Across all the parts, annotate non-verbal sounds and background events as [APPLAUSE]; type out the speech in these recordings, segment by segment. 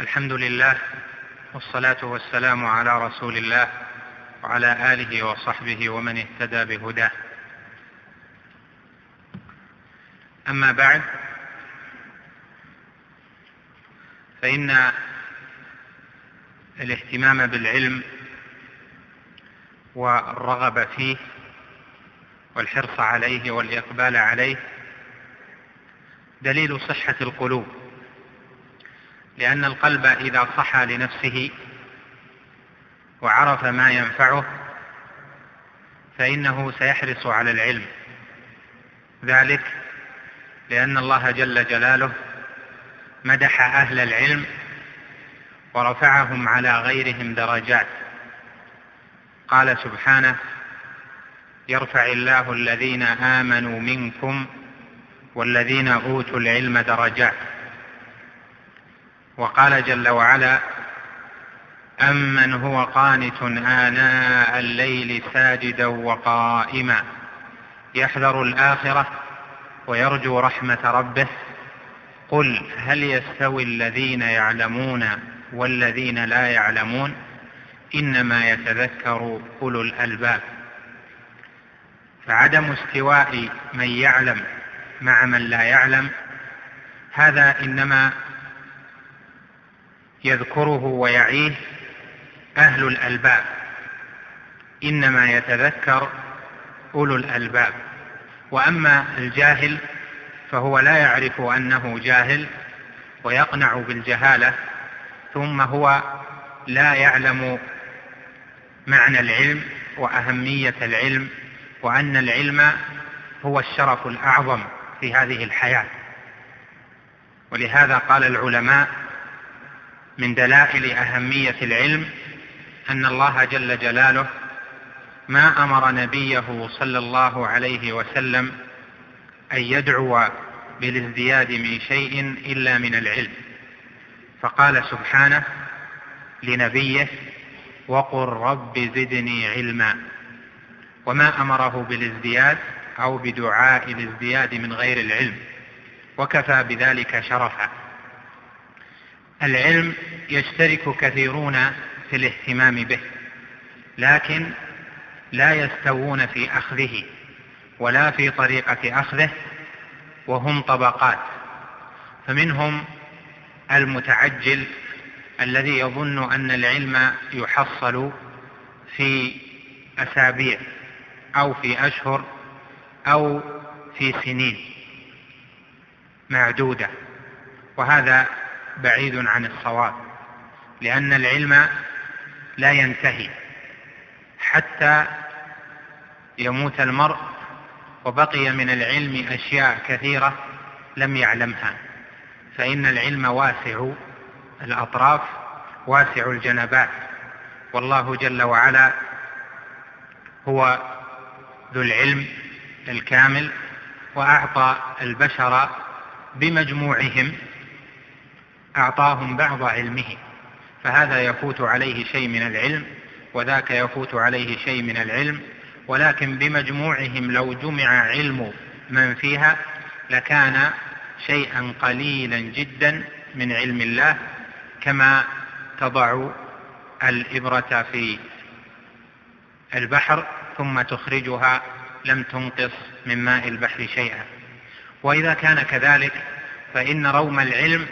الحمد لله والصلاة والسلام على رسول الله وعلى آله وصحبه ومن اهتدى بهداه. أما بعد فإن الاهتمام بالعلم والرغبة فيه والحرص عليه والإقبال عليه دليل صحة القلوب. لأن القلب إذا صحى لنفسه وعرف ما ينفعه فإنه سيحرص على العلم. ذلك لأن الله جل جلاله مدح أهل العلم ورفعهم على غيرهم درجات. قال سبحانه يرفع الله الذين آمنوا منكم والذين أوتوا العلم درجات. وقال جل وعلا أمن هو قانت آناء الليل ساجدا وقائما يحذر الآخرة ويرجو رحمة ربه. قل هل يستوي الذين يعلمون والذين لا يعلمون؟ إنما يتذكر أولو الألباب. فعدم استواء من يعلم مع من لا يعلم هذا إنما يذكره ويعيه أهل الألباب. إنما يتذكر أولو الألباب. وأما الجاهل فهو لا يعرف أنه جاهل ويقنع بالجهالة ثم هو لا يعلم معنى العلم وأهمية العلم وأن العلم هو الشرف الأعظم في هذه الحياة. ولهذا قال العلماء من دلائل أهمية العلم أن الله جل جلاله ما أمر نبيه صلى الله عليه وسلم أن يدعو بالازدياد من شيء إلا من العلم. فقال سبحانه لنبيه وقل رب زدني علما. وما أمره بالازدياد أو بدعاء الازدياد من غير العلم. وكفى بذلك شرفا. العلم يشترك كثيرون في الاهتمام به لكن لا يستوون في أخذه ولا في طريقة أخذه وهم طبقات. فمنهم المتعجل الذي يظن أن العلم يحصل في أسابيع أو في أشهر أو في سنين معدودة وهذا بعيد عن الصواب لأن العلم لا ينتهي حتى يموت المرء وبقي من العلم أشياء كثيرة لم يعلمها. فإن العلم واسع الأطراف واسع الجنبات والله جل وعلا هو ذو العلم الكامل وأعطى البشر بمجموعهم أعطاهم بعض علمه فهذا يفوت عليه شيء من العلم وذاك يفوت عليه شيء من العلم ولكن بمجموعهم لو جمع علم من فيها لكان شيئا قليلا جدا من علم الله كما تضع الإبرة في البحر ثم تخرجها لم تنقص من ماء البحر شيئا. وإذا كان كذلك فإن روم العلم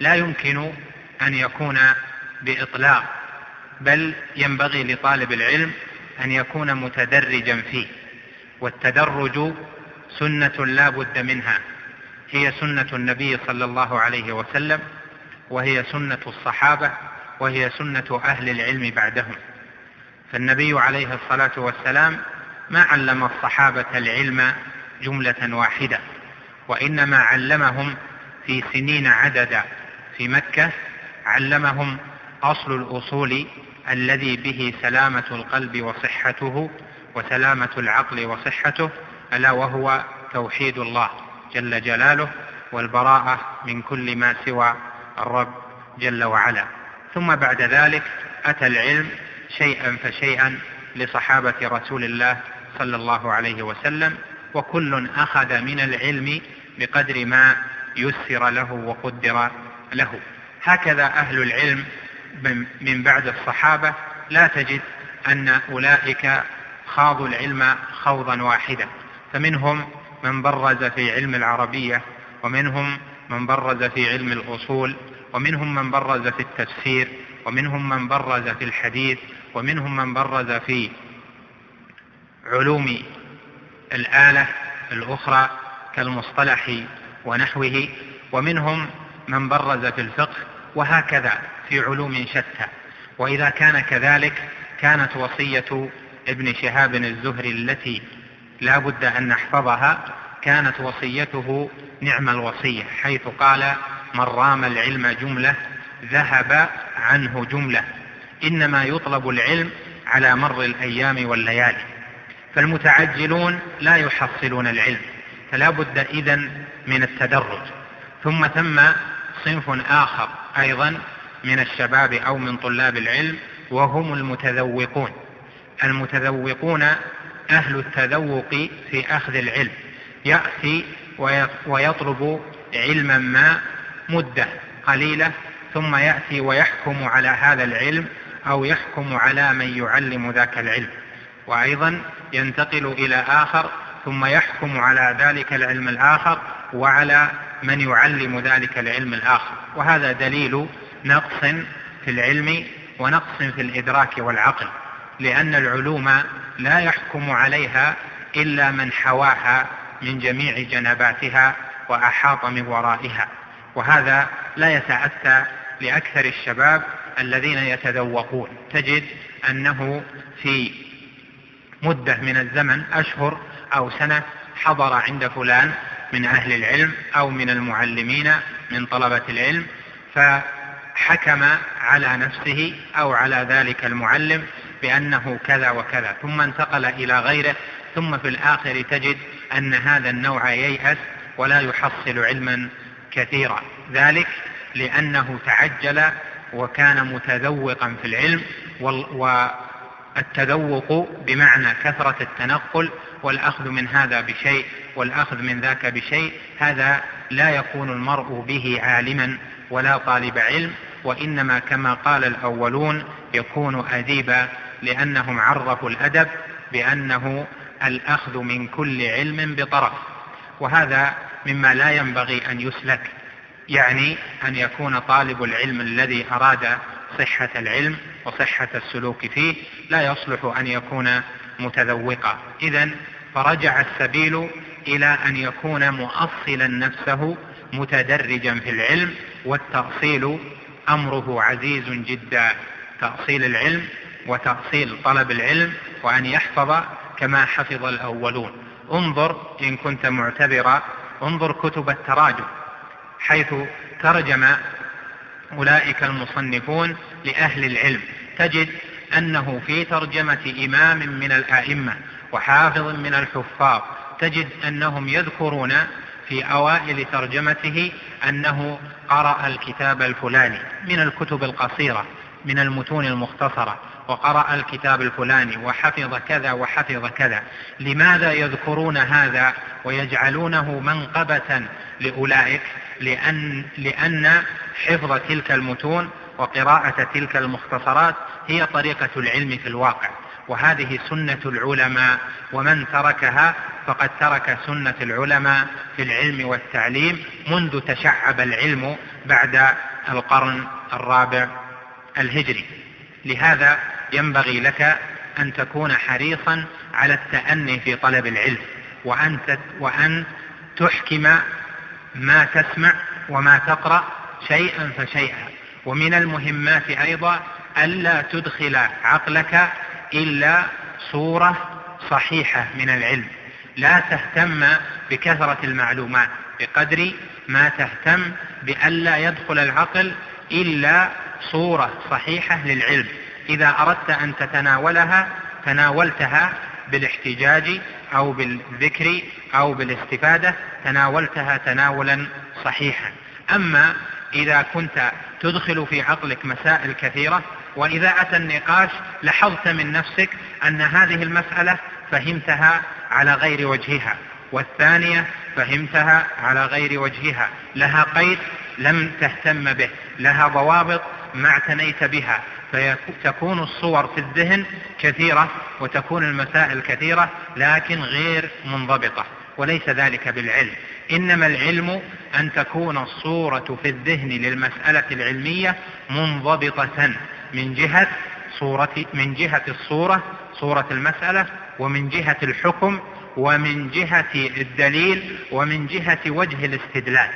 لا يمكن أن يكون بإطلاق بل ينبغي لطالب العلم أن يكون متدرجا فيه. والتدرج سنة لا بد منها. هي سنة النبي صلى الله عليه وسلم وهي سنة الصحابة وهي سنة أهل العلم بعدهم. فالنبي عليه الصلاة والسلام ما علم الصحابة العلم جملة واحدة وإنما علمهم في سنين عددا. في مكة علمهم أصل الأصول الذي به سلامة القلب وصحته وسلامة العقل وصحته ألا وهو توحيد الله جل جلاله والبراءة من كل ما سوى الرب جل وعلا. ثم بعد ذلك أتى العلم شيئا فشيئا لصحابة رسول الله صلى الله عليه وسلم وكل أخذ من العلم بقدر ما يسر له وقدر له. هكذا أهل العلم من بعد الصحابة لا تجد أن أولئك خاضوا العلم خوضا واحدا. فمنهم من برز في علم العربية ومنهم من برز في علم الأصول ومنهم من برز في التفسير ومنهم من برز في الحديث ومنهم من برز في علوم الآلة الأخرى كالمصطلح ونحوه ومنهم من برز في الفقه وهكذا في علوم شتى. وإذا كان كذلك كانت وصية ابن شهاب الزهري التي لا بد أن نحفظها كانت وصيته نعم الوصية حيث قال من رام العلم جملة ذهب عنه جملة. إنما يطلب العلم على مر الأيام والليالي. فالمتعجلون لا يحصلون العلم فلا بد إذن من التدرج. ثم ثم صنف آخر أيضا من الشباب أو من طلاب العلم وهم المتذوقون. المتذوقون أهل التذوق في أخذ العلم. يأتي ويطلب علما ما مدة قليلة ثم يأتي ويحكم على هذا العلم أو يحكم على من يعلم ذاك العلم. وأيضا ينتقل إلى آخر ثم يحكم على ذلك العلم الآخر وعلى من يعلم ذلك العلم الآخر. وهذا دليل نقص في العلم ونقص في الإدراك والعقل لأن العلوم لا يحكم عليها إلا من حواها من جميع جنباتها وأحاط من ورائها. وهذا لا يتأتى لأكثر الشباب الذين يتذوقون. تجد أنه في مدة من الزمن أشهر أو سنة حضر عند فلان من أهل العلم أو من المعلمين من طلبة العلم فحكم على نفسه أو على ذلك المعلم بأنه كذا وكذا ثم انتقل إلى غيره ثم في الآخر تجد أن هذا النوع ييأس ولا يحصل علما كثيرا. ذلك لأنه تعجل وكان متذوقا في العلم والتذوق بمعنى كثرة التنقل والأخذ من هذا بشيء والأخذ من ذاك بشيء هذا لا يكون المرء به عالما ولا طالب علم وإنما كما قال الأولون يكون أديبا لأنهم عرفوا الأدب بأنه الأخذ من كل علم بطرف. وهذا مما لا ينبغي أن يسلك يعني أن يكون طالب العلم الذي أراد صحة العلم وصحة السلوك فيه لا يصلح أن يكون متذوقا. إذا فرجع السبيل إلى أن يكون مؤصلا نفسه متدرجا في العلم والتأصيل أمره عزيز جدا. تأصيل العلم وتأصيل طلب العلم وأن يحفظ كما حفظ الأولون. انظر إن كنت معتبرا انظر كتب التراجم حيث ترجم أولئك المصنفون لأهل العلم. تجد أنه في ترجمة إمام من الآئمة وحافظ من الحفاظ. تجد أنهم يذكرون في أوائل ترجمته أنه قرأ الكتاب الفلاني من الكتب القصيرة من المتون المختصرة وقرأ الكتاب الفلاني وحفظ كذا وحفظ كذا. لماذا يذكرون هذا ويجعلونه منقبة لأولئك؟ لأن, لأن حفظ تلك المتون وقراءة تلك المختصرات هي طريقة العلم في الواقع. وهذه سنة العلماء ومن تركها فقد ترك سنة العلماء في العلم والتعليم منذ تشعب العلم بعد القرن الرابع الهجري. لهذا ينبغي لك أن تكون حريصا على التأني في طلب العلم وأن, وأن تحكم ما تسمع وما تقرأ شيئا فشيئا. ومن المهمات أيضا ألا تدخل عقلك إلا صورة صحيحة من العلم. لا تهتم بكثرة المعلومات بقدر ما تهتم بألا يدخل العقل إلا صورة صحيحة للعلم. إذا أردت أن تتناولها تناولتها بالاحتجاج أو بالذكر أو بالاستفادة تناولتها تناولا صحيحا. أما إذا كنت تدخل في عقلك مسائل كثيرة وإذا أتى النقاش لاحظت من نفسك أن هذه المسألة فهمتها على غير وجهها والثانية فهمتها على غير وجهها. لها قيد لم تهتم به لها ضوابط ما اعتنيت بها. فتكون الصور في الذهن كثيرة وتكون المسائل كثيرة لكن غير منضبطة وليس ذلك بالعلم. إنما العلم أن تكون الصورة في الذهن للمسألة العلمية منضبطة. من جهة صورة من جهة الصورة صورة المسألة ومن جهة الحكم ومن جهة الدليل ومن جهة وجه الاستدلال.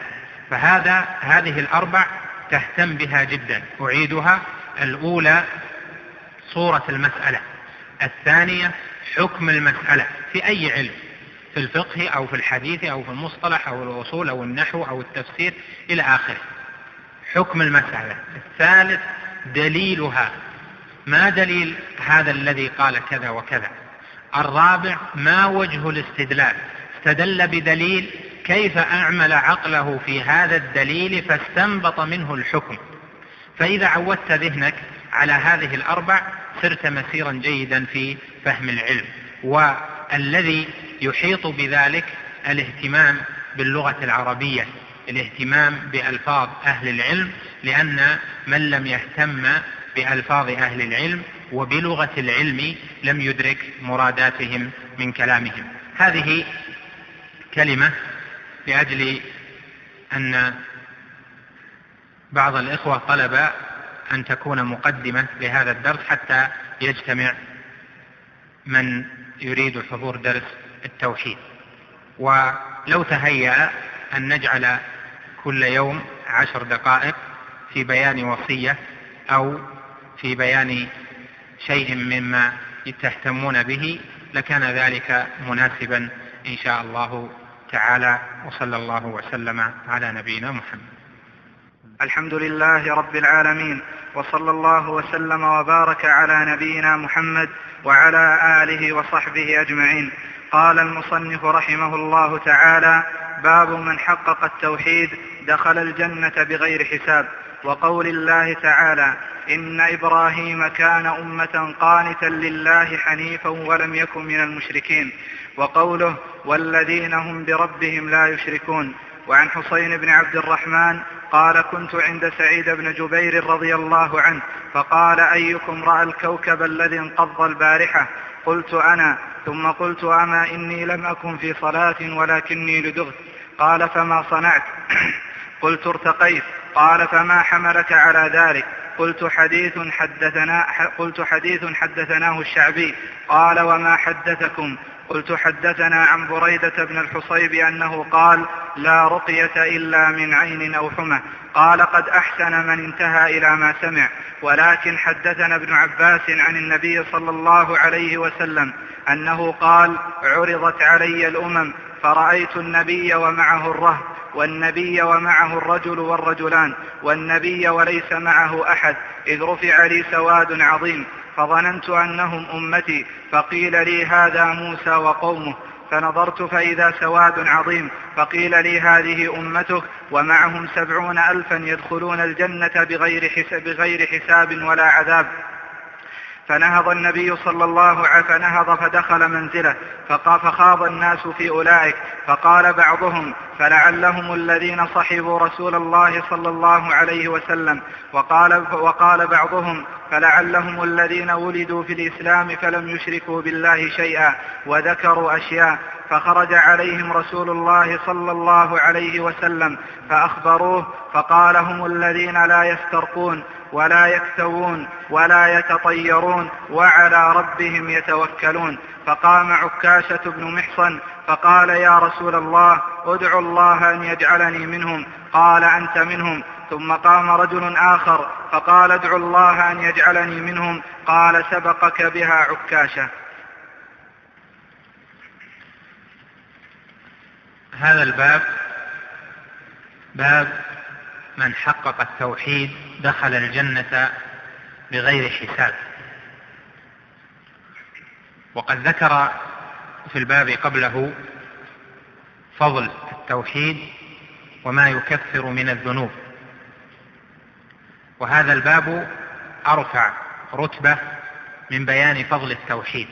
فهذا هذه الأربع تهتم بها جدا. أعيدها. الأولى صورة المسألة. الثانية حكم المسألة. في أي علم؟ في الفقه أو في الحديث أو في المصطلح أو الأصول أو النحو أو التفسير إلى آخره. حكم المسألة. الثالث دليلها. ما دليل هذا الذي قال كذا وكذا؟ الرابع ما وجه الاستدلال؟ استدل بدليل كيف أعمل عقله في هذا الدليل فاستنبط منه الحكم. فإذا عودت ذهنك على هذه الأربع صرت مسيرا جيدا في فهم العلم. والذي يحيط بذلك الاهتمام باللغة العربية. الاهتمام بألفاظ أهل العلم لأن من لم يهتم بألفاظ أهل العلم وبلغة العلم لم يدرك مراداتهم من كلامهم. هذه كلمة لأجل أن بعض الإخوة طلب أن تكون مقدمة لهذا الدرس حتى يجتمع من يريد حضور درس التوحيد. ولو تهيأ أن نجعل كل يوم عشر دقائق في بيان وصية أو في بيان شيء مما تهتمون به لكان ذلك مناسبا إن شاء الله تعالى وصلى الله وسلم على نبينا محمد. الحمد لله رب العالمين وصلى الله وسلم وبارك على نبينا محمد وعلى آله وصحبه أجمعين. قال المصنف رحمه الله تعالى باب من حقق التوحيد دخل الجنة بغير حساب. وقول الله تعالى إن إبراهيم كان أمة قانتا لله حنيفا ولم يكن من المشركين. وقوله والذين هم بربهم لا يشركون. وعن حسين بن عبد الرحمن قال كنت عند سعيد بن جبير رضي الله عنه فقال أيكم رأى الكوكب الذي انقض البارحة؟ قلت أنا. ثم قلت أما إني لم أكن في صلاة ولكني لدغت. قال فما صنعت. [CLEARS THROAT] قلت ارتقيت. قال فما حملك على ذلك؟ قلت حديث حدثنا قلت حديث حدثناه الشعبي. قال وما حدثكم؟ قلت حدثنا عن بريدة بن الحصيب أنه قال لا رقية إلا من عين أو حمى. قال قد أحسن من انتهى إلى ما سمع. ولكن حدثنا ابن عباس عن النبي صلى الله عليه وسلم أنه قال عرضت علي الأمم فرأيت النبي ومعه الرهب. والنبي ومعه الرجل والرجلان والنبي وليس معه أحد إذ رفع لي سواد عظيم فظننت أنهم أمتي فقيل لي هذا موسى وقومه فنظرت فإذا سواد عظيم فقيل لي هذه أمتك ومعهم سبعون ألفا يدخلون الجنة بغير حساب, بغير حساب ولا عذاب. فنهض النبي صلى الله عليه فنهض فدخل منزله فخاض الناس في أولئك فقال بعضهم فلعلهم الذين صحبوا رسول الله صلى الله عليه وسلم. وقال, وقال بعضهم فلعلهم الذين ولدوا في الإسلام فلم يشركوا بالله شيئا وذكروا أشياء فخرج عليهم رسول الله صلى الله عليه وسلم فأخبروه فقال هم الذين لا يسترقون ولا يكتوون ولا يتطيرون وعلى ربهم يتوكلون. فقام عكاشة بن محصن فقال يا رسول الله ادعو الله أن يجعلني منهم. قال أنت منهم. ثم قام رجل آخر فقال ادعو الله أن يجعلني منهم. قال سبقك بها عكاشة. هذا الباب باب من حقق التوحيد دخل الجنة بغير حساب. وقد ذكر في الباب قبله فضل التوحيد وما يكفر من الذنوب. وهذا الباب أرفع رتبة من بيان فضل التوحيد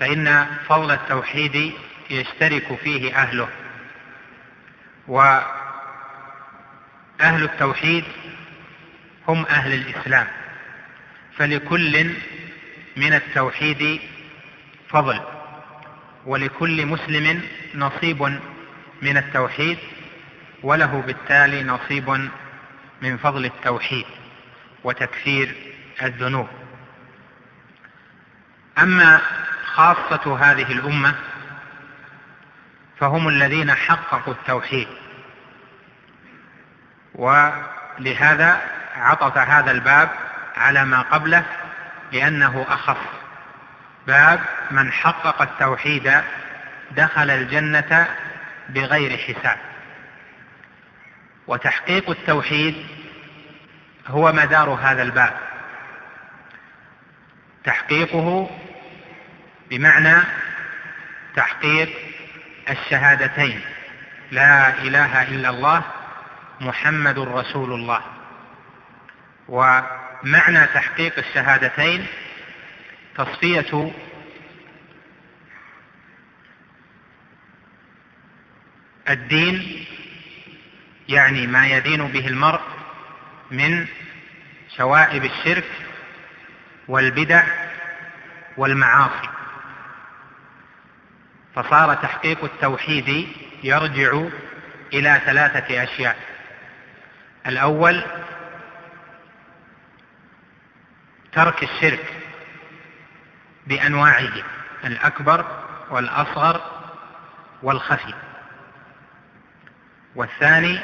فإن فضل التوحيد يشترك فيه أهله أهل التوحيد هم أهل الإسلام فلكل من التوحيد فضل. ولكل مسلم نصيب من التوحيد وله بالتالي نصيب من فضل التوحيد وتكفير الذنوب. أما خاصة هذه الأمة فهم الذين حققوا التوحيد ولهذا عطف هذا الباب على ما قبله لأنه أخص باب من حقق التوحيد دخل الجنة بغير حساب. وتحقيق التوحيد هو مدار هذا الباب. تحقيقه بمعنى تحقيق الشهادتين لا إله إلا الله محمد رسول الله. ومعنى تحقيق الشهادتين تصفية الدين يعني ما يدين به المرء من شوائب الشرك والبدع والمعاصي. فصار تحقيق التوحيد يرجع إلى ثلاثة أشياء. الأول ترك الشرك. بانواعه الأكبر والأصغر والخفي. والثاني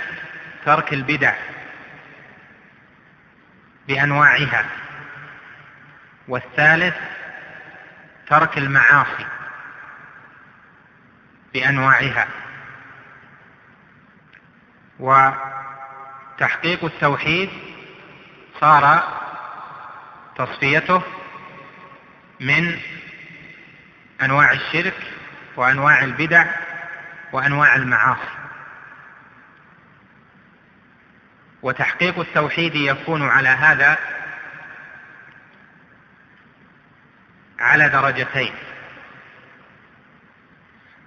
ترك البدع بأنواعها. والثالث ترك المعاصي بأنواعها. وتحقيق التوحيد صار تصفيته من أنواع الشرك وأنواع البدع وأنواع المعاصي. وتحقيق التوحيد يكون على هذا على درجتين.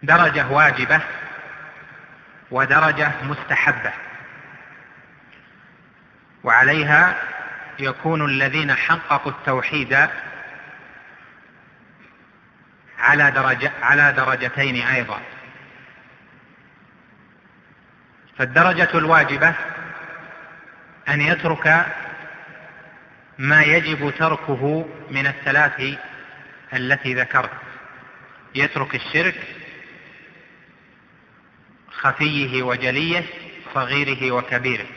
درجة واجبة ودرجة مستحبة. وعليها يكون الذين حققوا التوحيد على درجة على درجتين أيضا. فالدرجة الواجبة أن يترك ما يجب تركه من الثلاث التي ذكرت. يترك الشرك خفيه وجليه صغيره وكبيره.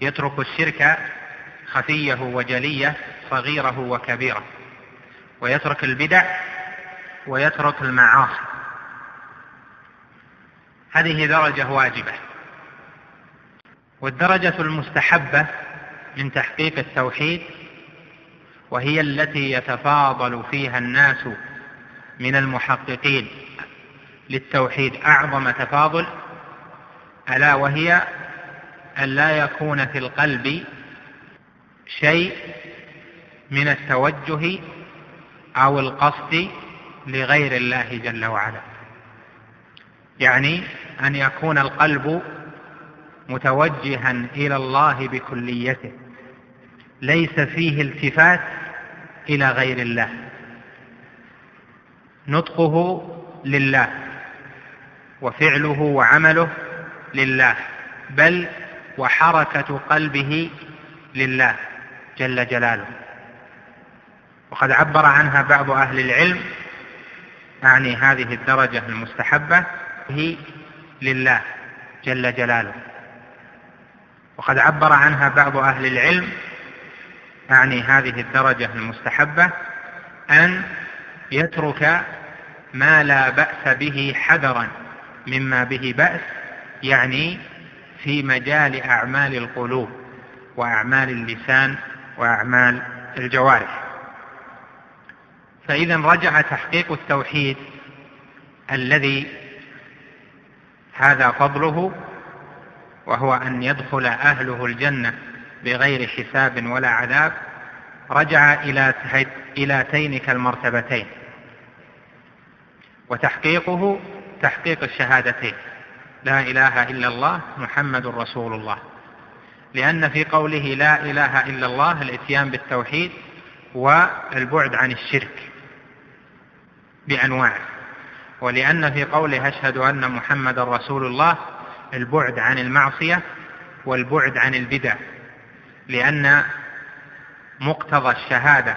يترك الشرك خفيه وجليه صغيره وكبيره. ويترك البدع ويترك المعاصي. هذه درجة واجبة. والدرجة المستحبة من تحقيق التوحيد وهي التي يتفاضل فيها الناس من المحققين للتوحيد أعظم تفاضل ألا وهي أن لا يكون في القلب شيء من التوجه أو القصد لغير الله جل وعلا. يعني أن يكون القلب متوجها إلى الله بكليته. ليس فيه التفات إلى غير الله. نطقه لله وفعله وعمله لله. بل وحركة قلبه لله جل جلاله. وقد عبر عنها بعض أهل العلم اعني هذه الدرجة المستحبة هي لله جل جلاله. وقد عبر عنها بعض أهل العلم أعني هذه الدرجة المستحبة أن يترك ما لا بأس به حذرا مما به بأس يعني في مجال أعمال القلوب وأعمال اللسان وأعمال الجوارح. فإذا رجع تحقيق التوحيد الذي هذا فضله وهو أن يدخل أهله الجنة بغير حساب ولا عذاب رجع إلى إلى تينك المرتبتين وتحقيقه تحقيق الشهادتين. لا إله إلا الله محمد رسول الله. لأن في قوله لا إله إلا الله الإتيان بالتوحيد والبعد عن الشرك. بأنواعه ولأن في قوله أشهد أن محمد رسول الله البعد عن المعصية والبعد عن البدع لأن مقتضى الشهادة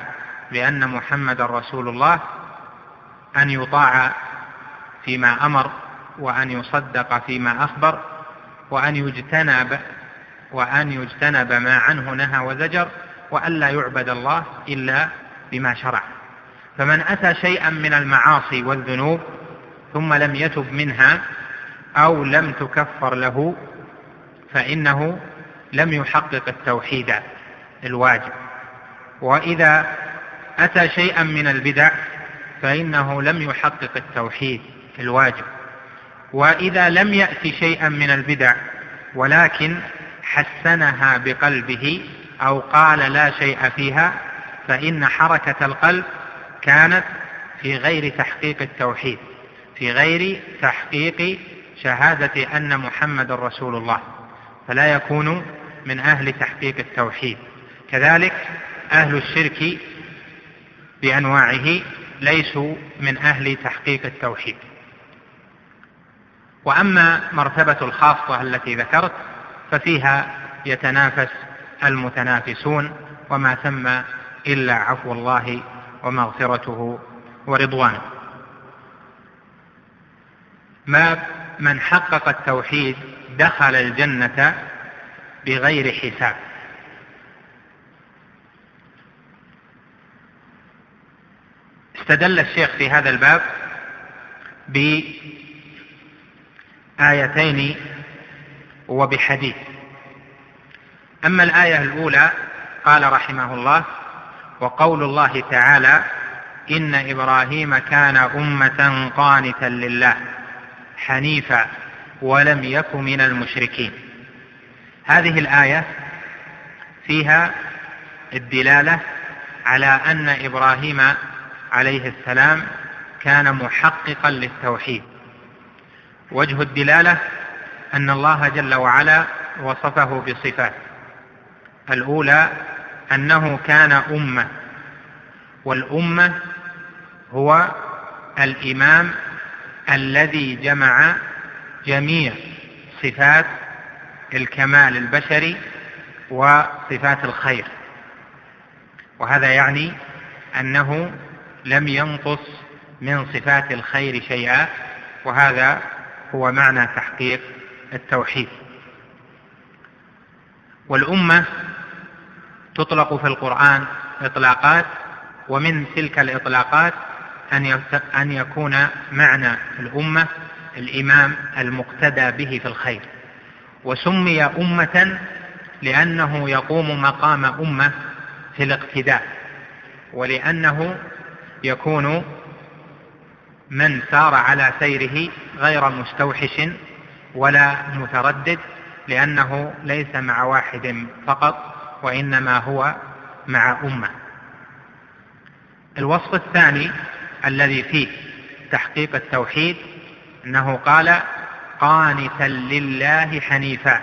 بأن محمد رسول الله أن يطاع فيما أمر وأن يصدق فيما أخبر وأن يجتنب وأن يجتنب ما عنه نهى وزجر وأن لا يعبد الله إلا بما شرع. فمن أتى شيئا من المعاصي والذنوب ثم لم يتب منها أو لم تكفر له فإنه لم يحقق التوحيد الواجب. وإذا أتى شيئا من البدع فإنه لم يحقق التوحيد الواجب. وإذا لم يأتي شيئا من البدع ولكن حسنها بقلبه أو قال لا شيء فيها فإن حركة القلب كانت في غير تحقيق التوحيد في غير تحقيق شهادة أن محمد رسول الله فلا يكون من أهل تحقيق التوحيد. كذلك أهل الشرك بأنواعه ليسوا من أهل تحقيق التوحيد. وأما مرتبة الخاصة التي ذكرت ففيها يتنافس المتنافسون وما ثم إلا عفو الله ومغفرته ورضوانه. ما من حقق التوحيد دخل الجنة بغير حساب. استدل الشيخ في هذا الباب بآيتين وبحديث. أما الآية الأولى قال رحمه الله وقول الله تعالى إن إبراهيم كان أمة قانتا لله حنيفا ولم يك من المشركين. هذه الآية فيها الدلالة على أن إبراهيم عليه السلام كان محققا للتوحيد. وجه الدلالة أن الله جل وعلا وصفه بصفات. الأولى أنه كان أمة والأمة هو الإمام الذي جمع جميع صفات الكمال البشري وصفات الخير. وهذا يعني أنه لم ينقص من صفات الخير شيئا وهذا هو معنى تحقيق التوحيد. والأمة تطلق في القرآن إطلاقات ومن تلك الإطلاقات أن يكون معنى الأمة الإمام المقتدى به في الخير. وسمي أمة لأنه يقوم مقام أمة في الاقتداء ولأنه يكون من سار على سيره غير مستوحش ولا متردد لأنه ليس مع واحد فقط وإنما هو مع أمة. الوصف الثاني الذي فيه تحقيق التوحيد أنه قال قانتا لله حنيفا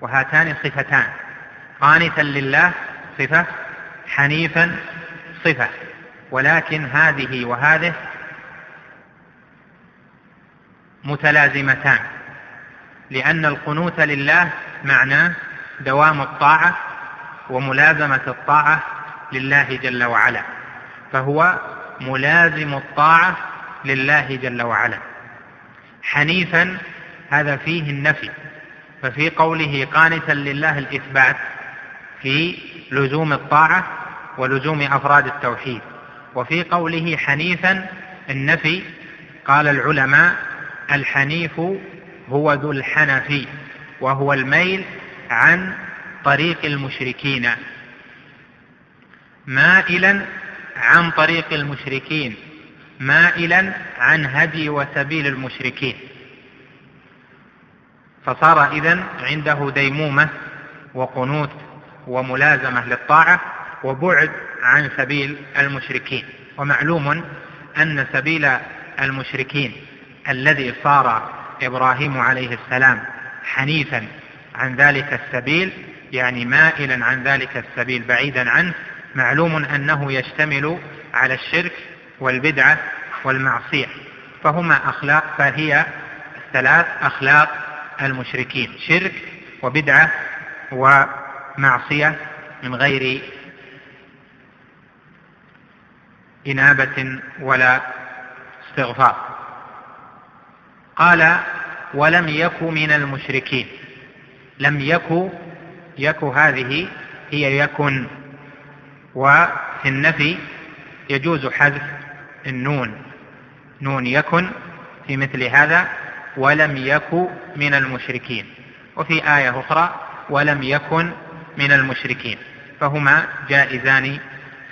وهاتان صفتان. قانتا لله صفة حنيفا صفة. ولكن هذه وهذه متلازمتان لأن القنوت لله معناه دوام الطاعة وملازمة الطاعة لله جل وعلا فهو ملازم الطاعة لله جل وعلا. حنيفا هذا فيه النفي ففي قوله قانتا لله الإثبات في لزوم الطاعة ولزوم أفراد التوحيد وفي قوله حنيفا النفي قال العلماء الحنيف هو ذو الحنف وهو الميل عن طريق المشركين. مائلا عن طريق المشركين. مائلا عن هدي وسبيل المشركين. فصار إذن عنده ديمومة وقنوت وملازمة للطاعة وبعد عن سبيل المشركين. ومعلوم أن سبيل المشركين الذي صار إبراهيم عليه السلام حنيفا عن ذلك السبيل يعني مائلا عن ذلك السبيل بعيدا عنه معلوم أنه يشتمل على الشرك والبدعة والمعصية. فهما أخلاق فهي ثلاث أخلاق المشركين شرك وبدعة ومعصية من غير إنابة ولا استغفار. قال ولم يك من المشركين لم يك يك هذه هي يكن وفي النفي يجوز حذف النون. نون يكن في مثل هذا ولم يك من المشركين. وفي آية أخرى ولم يكن من المشركين. فهما جائزان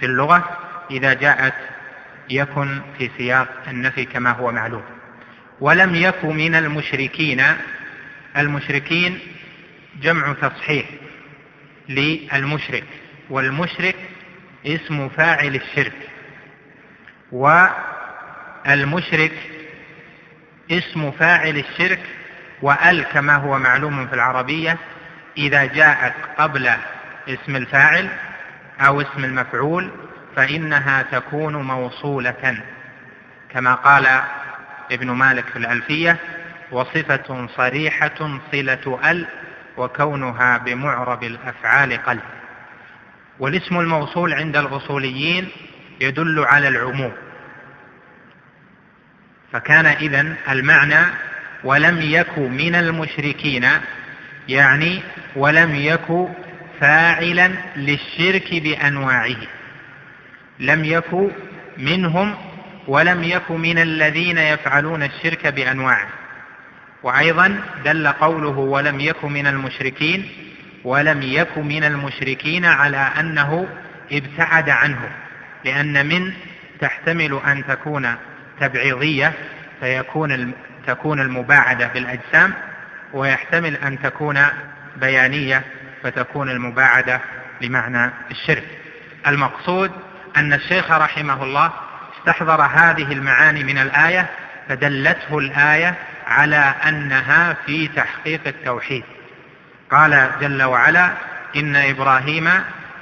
في اللغة إذا جاءت يكن في سياق النفي كما هو معلوم. ولم يك من المشركين المشركين جمع تصحيح للمشرك والمشرك اسم فاعل الشرك والمشرك اسم فاعل الشرك وأل كما هو معلوم في العربية إذا جاءت قبل اسم الفاعل أو اسم المفعول فإنها تكون موصولة كما قال ابن مالك في الألفية وصفة صريحة صلة أل وكونها بمعرب الأفعال قل والاسم الموصول عند الأصوليين يدل على العموم. فكان إذن المعنى ولم يك من المشركين يعني ولم يك فاعلا للشرك بأنواعه. لم يك منهم ولم يك من الذين يفعلون الشرك بأنواعه. وأيضا دل قوله ولم يك من المشركين ولم يك من المشركين على أنه ابتعد عنه لأن من تحتمل أن تكون تبعيضية فيكون تكون المباعدة بالأجسام ويحتمل أن تكون بيانية فتكون المباعدة لمعنى الشرك. المقصود أن الشيخ رحمه الله استحضر هذه المعاني من الآية فدلته الآية على أنها في تحقيق التوحيد. قال جل وعلا إن إبراهيم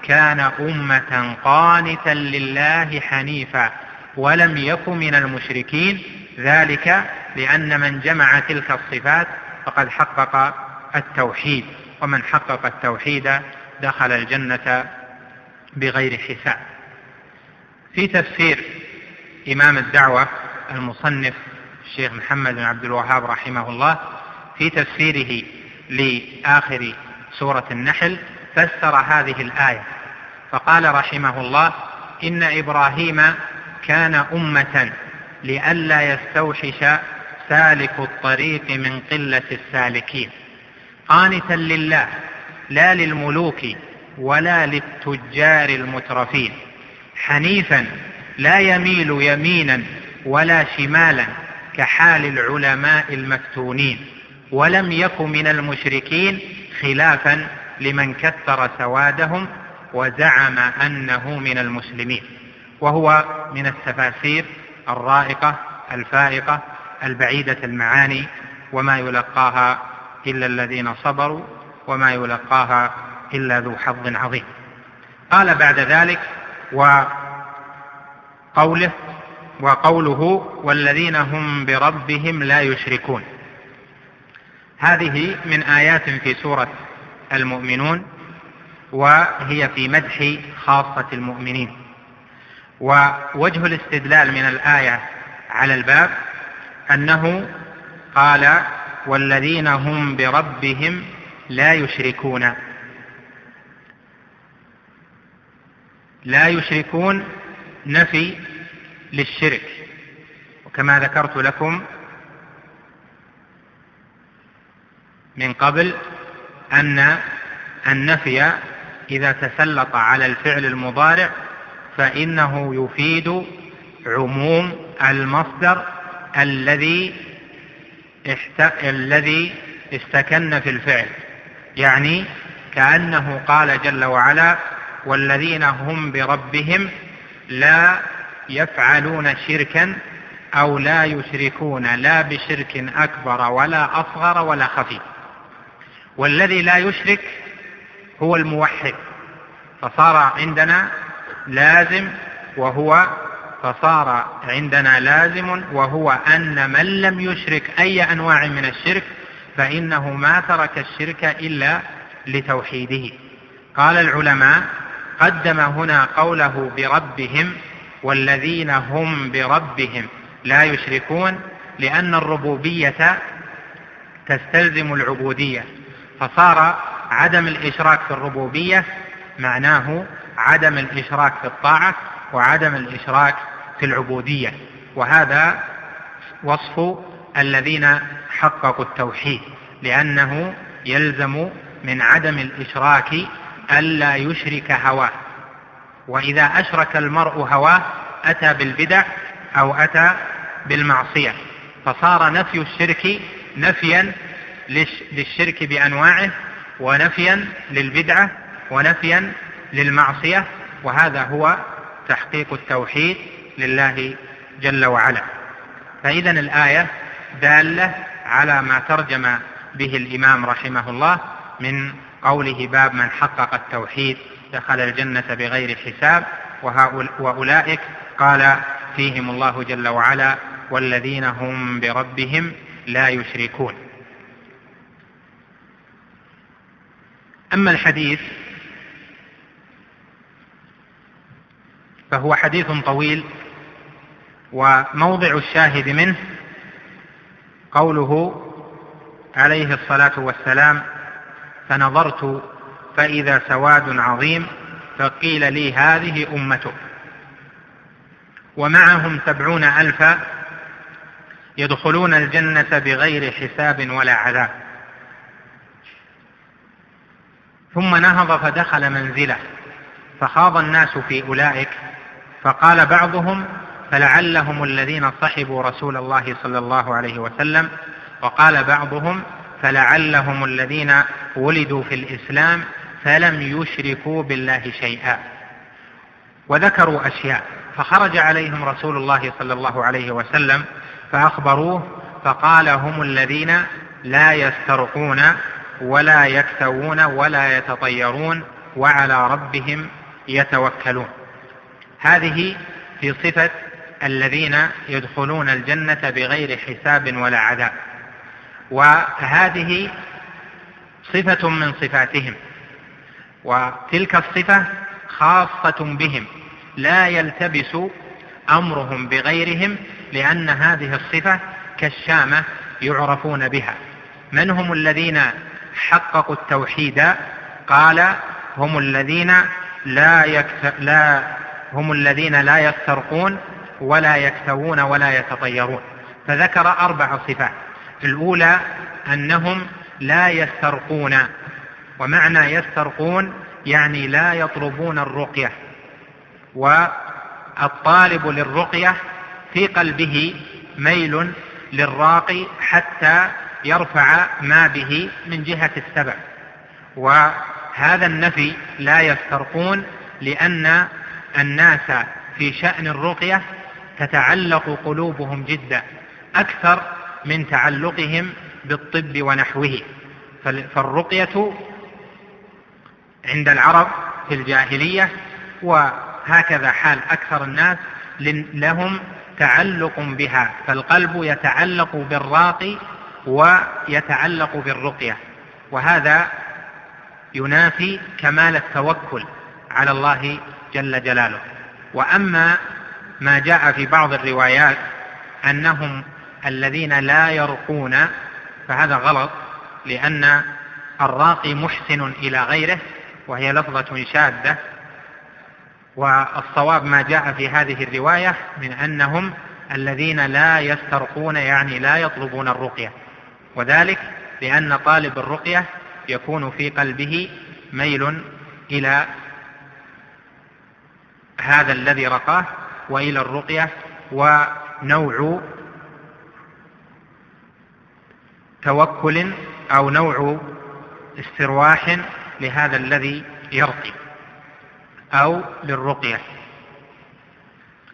كان أمة قانتا لله حنيفا ولم يك من المشركين ذلك لأن من جمع تلك الصفات فقد حقق التوحيد ومن حقق التوحيد دخل الجنة بغير حساب. في تفسير إمام الدعوة المصنف الشيخ محمد بن عبد الوهاب رحمه الله في تفسيره لآخر سورة النحل فسر هذه الآية. فقال رحمه الله إن إبراهيم كان أمة لئلا يستوحش سالك الطريق من قلة السالكين. قانتا لله لا للملوك ولا للتجار المترفين. حنيفا لا يميل يمينا ولا شمالا كحال العلماء المفتونين ولم يك من المشركين خلافا لمن كثر سوادهم وزعم أنه من المسلمين. وهو من التفاسير الرائقة الفائقة البعيدة المعاني وما يلقاها إلا الذين صبروا وما يلقاها إلا ذو حظ عظيم. قال بعد ذلك وقوله وقوله والذين هم بربهم لا يشركون. هذه من آيات في سورة المؤمنون وهي في مدح خاصة المؤمنين. ووجه الاستدلال من الآية على الباب أنه قال والذين هم بربهم لا يشركون. لا يشركون نفي للشرك. وكما ذكرت لكم من قبل أن النفي إذا تسلط على الفعل المضارع فإنه يفيد عموم المصدر الذي احت... الذي استكن في الفعل. يعني كأنه قال جل وعلا والذين هم بربهم لا يفعلون شركا أو لا يشركون لا بشرك أكبر ولا أصغر ولا خفي والذي لا يشرك هو الموحد. فصار عندنا لازم وهو فصار عندنا لازم وهو أن من لم يشرك أي أنواع من الشرك فإنه ما ترك الشرك إلا لتوحيده. قال العلماء قدم هنا قوله بربهم والذين هم بربهم لا يشركون لأن الربوبية تستلزم العبودية. فصار عدم الإشراك في الربوبية معناه عدم الإشراك في الطاعة وعدم الإشراك في العبودية. وهذا وصف الذين حققوا التوحيد لأنه يلزم من عدم الإشراك ألا يشرك هواه. وإذا أشرك المرء هواه أتى بالبدع أو أتى بالمعصية. فصار نفي الشرك نفيا للشرك بأنواعه ونفيا للبدعة ونفيا للمعصية. وهذا هو تحقيق التوحيد لله جل وعلا. فإذا الآية دالة على ما ترجم به الإمام رحمه الله من قوله باب من حقق التوحيد دخل الجنة بغير حساب وأولئك قال فيهم الله جل وعلا والذين هم بربهم لا يشركون. أما الحديث فهو حديث طويل وموضع الشاهد منه قوله عليه الصلاة والسلام فنظرت فإذا سواد عظيم فقيل لي هذه أمتك. ومعهم سبعون ألفا يدخلون الجنة بغير حساب ولا عذاب. ثم نهض فدخل منزله فخاض الناس في أولئك فقال بعضهم فلعلهم الذين صحبوا رسول الله صلى الله عليه وسلم وقال بعضهم فلعلهم الذين ولدوا في الإسلام فلم يشركوا بالله شيئا وذكروا أشياء فخرج عليهم رسول الله صلى الله عليه وسلم فأخبروه فقال هم الذين لا يسترقون ولا يكتوون ولا يتطيرون وعلى ربهم يتوكلون. هذه في صفة الذين يدخلون الجنة بغير حساب ولا عذاب. وهذه صفة من صفاتهم. وتلك الصفة خاصة بهم لا يلتبس أمرهم بغيرهم لأن هذه الصفة كالشامة يعرفون بها. من هم الذين حققوا التوحيد؟ قال هم الذين لا, يكت... لا هم الذين لا يسترقون ولا يكتوون ولا يتطيرون. فذكر أربع صفات. الأولى أنهم لا يسترقون ومعنى يسترقون يعني لا يطلبون الرقية والطالب للرقية في قلبه ميل للراقي حتى يرفع ما به من جهة السبع. وهذا النفي لا يسترقون لأن الناس في شأن الرقية تتعلق قلوبهم جدا أكثر من تعلقهم بالطب ونحوه. فالرقية عند العرب في الجاهلية وهكذا حال أكثر الناس لهم تعلق بها فالقلب يتعلق بالراقي ويتعلق بالرقية وهذا ينافي كمال التوكل على الله جل جلاله. وأما ما جاء في بعض الروايات أنهم الذين لا يرقون فهذا غلط لأن الراقي محسن إلى غيره وهي لفظة شاذة والصواب ما جاء في هذه الرواية من أنهم الذين لا يسترقون يعني لا يطلبون الرقية. وذلك لأن طالب الرقية يكون في قلبه ميل إلى هذا الذي رقاه وإلى الرقية ونوع توكل أو نوع استرواح لهذا الذي يرقي أو للرقية.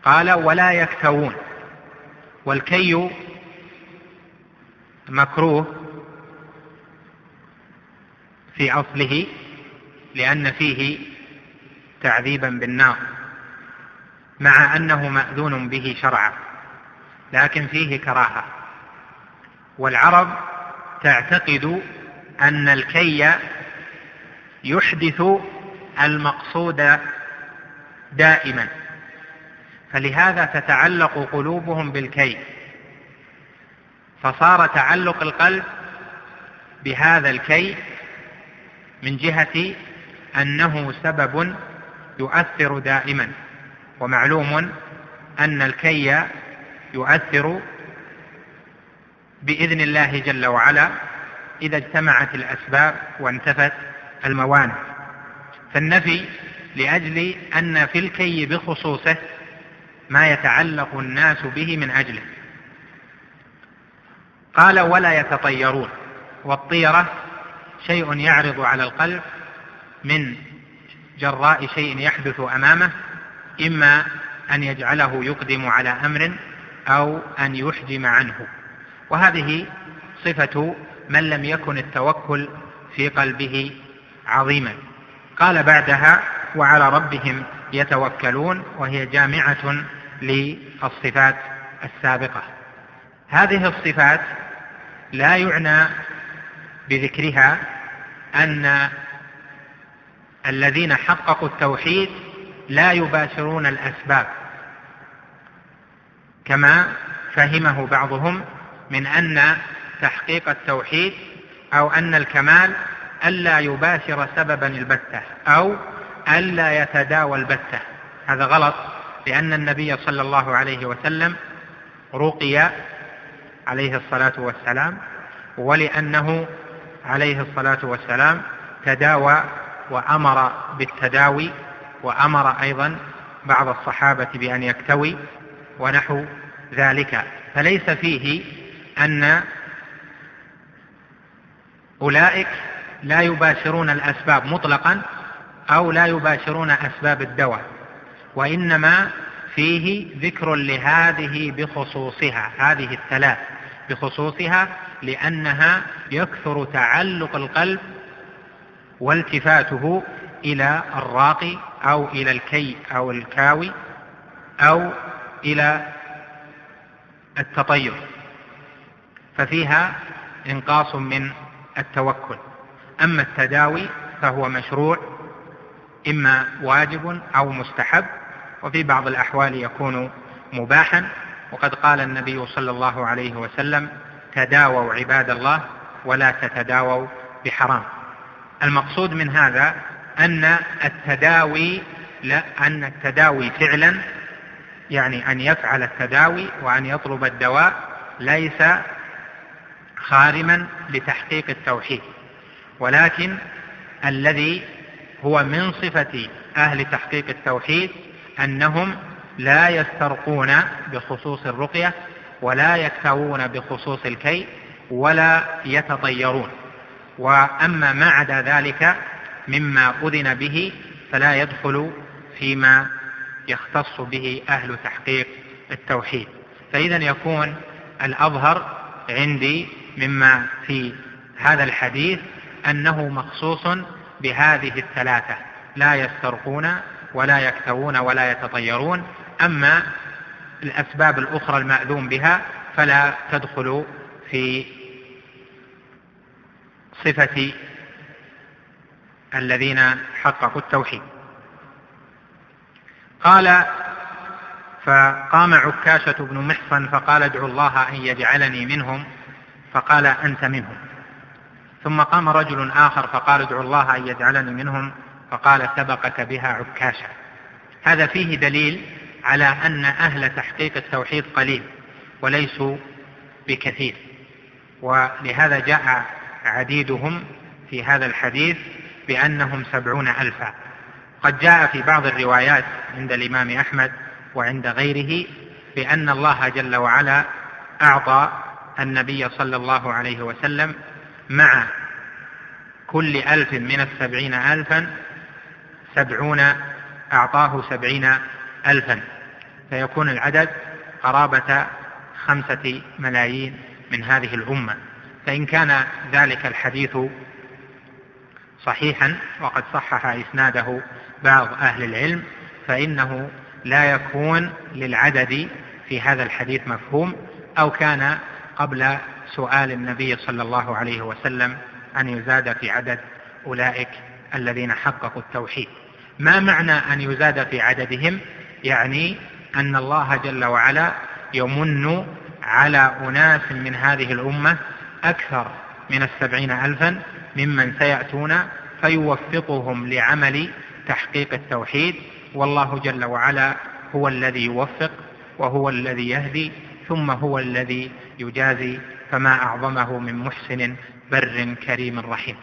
قال ولا يكتوون. والكي مكروه في أصله لأن فيه تعذيبا بالنار مع أنه مأذون به شرعا لكن فيه كراهة. والعرب تعتقد أن الكي يحدث المقصود دائما. فلهذا تتعلق قلوبهم بالكي فصار تعلق القلب بهذا الكي من جهة أنه سبب يؤثر دائما. ومعلوم أن الكي يؤثر بإذن الله جل وعلا إذا اجتمعت الأسباب وانتفت الموانع. فالنفي لأجل أن في الكي بخصوصه ما يتعلق الناس به من أجله. قال ولا يتطيرون والطيرة شيء يعرض على القلب من جراء شيء يحدث أمامه إما أن يجعله يقدم على أمر أو أن يحجم عنه. وهذه صفة من لم يكن التوكل في قلبه عظيما قال بعدها وعلى ربهم يتوكلون وهي جامعة للصفات السابقة. هذه الصفات لا يعنى بذكرها أن الذين حققوا التوحيد لا يباشرون الأسباب كما فهمه بعضهم من أن تحقيق التوحيد أو أن الكمال ألا يباشر سببا البتة أو ألا يتداوى البتة هذا غلط لأن النبي صلى الله عليه وسلم رقي عليه الصلاة والسلام ولأنه عليه الصلاة والسلام تداوى وأمر بالتداوي وأمر أيضا بعض الصحابة بأن يكتوي ونحو ذلك. فليس فيه أن أولئك لا يباشرون الأسباب مطلقا أو لا يباشرون أسباب الدواء وإنما فيه ذكر لهذه بخصوصها هذه الثلاث بخصوصها لأنها يكثر تعلق القلب والتفاته إلى الراقي أو إلى الكي أو الكاوي أو إلى التطير ففيها إنقاص من التوكل. أما التداوي فهو مشروع إما واجب أو مستحب وفي بعض الأحوال يكون مباحا وقد قال النبي صلى الله عليه وسلم تداووا عباد الله ولا تتداووا بحرام. المقصود من هذا أن التداوي لا أن التداوي فعلا يعني أن يفعل التداوي وأن يطلب الدواء ليس خارما لتحقيق التوحيد. ولكن الذي هو من صفة أهل تحقيق التوحيد أنهم لا يسترقون بخصوص الرقية ولا يكتوون بخصوص الكي ولا يتطيرون. وأما ما عدا ذلك مما أذن به فلا يدخل فيما يختص به أهل تحقيق التوحيد. فإذا يكون الأظهر عندي مما في هذا الحديث أنه مخصوص بهذه الثلاثة لا يسترقون ولا يكتوون ولا يتطيرون أما الأسباب الأخرى المأذون بها فلا تدخل في صفة الذين حققوا التوحيد. قال فقام عكاشة بن محصن فقال ادعو الله أن يجعلني منهم فقال أنت منهم. ثم قام رجل آخر فقال ادعو الله أن يجعلني منهم فقال سبقك بها عكاشة هذا فيه دليل على أن أهل تحقيق التوحيد قليل وليسوا بكثير. ولهذا جاء عديدهم في هذا الحديث بأنهم سبعون ألفا. قد جاء في بعض الروايات عند الإمام أحمد وعند غيره بأن الله جل وعلا أعطى النبي صلى الله عليه وسلم مع كل ألف من السبعين ألفا سبعون أعطاه سبعين ألفا. فيكون العدد قرابة خمسة ملايين من هذه الأمة. فإن كان ذلك الحديث صحيحا وقد صحح إسناده بعض أهل العلم فإنه لا يكون للعدد في هذا الحديث مفهوم أو كان قبل سؤال النبي صلى الله عليه وسلم أن يزاد في عدد أولئك الذين حققوا التوحيد. ما معنى أن يزاد في عددهم؟ يعني أن الله جل وعلا يمن على أناس من هذه الأمة أكثر من السبعين ألفا ممن سيأتون فيوفقهم لعمل تحقيق التوحيد. والله جل وعلا هو الذي يوفق وهو الذي يهدي ثم هو الذي يجازي فما أعظمه من محسن بر كريم رحيم.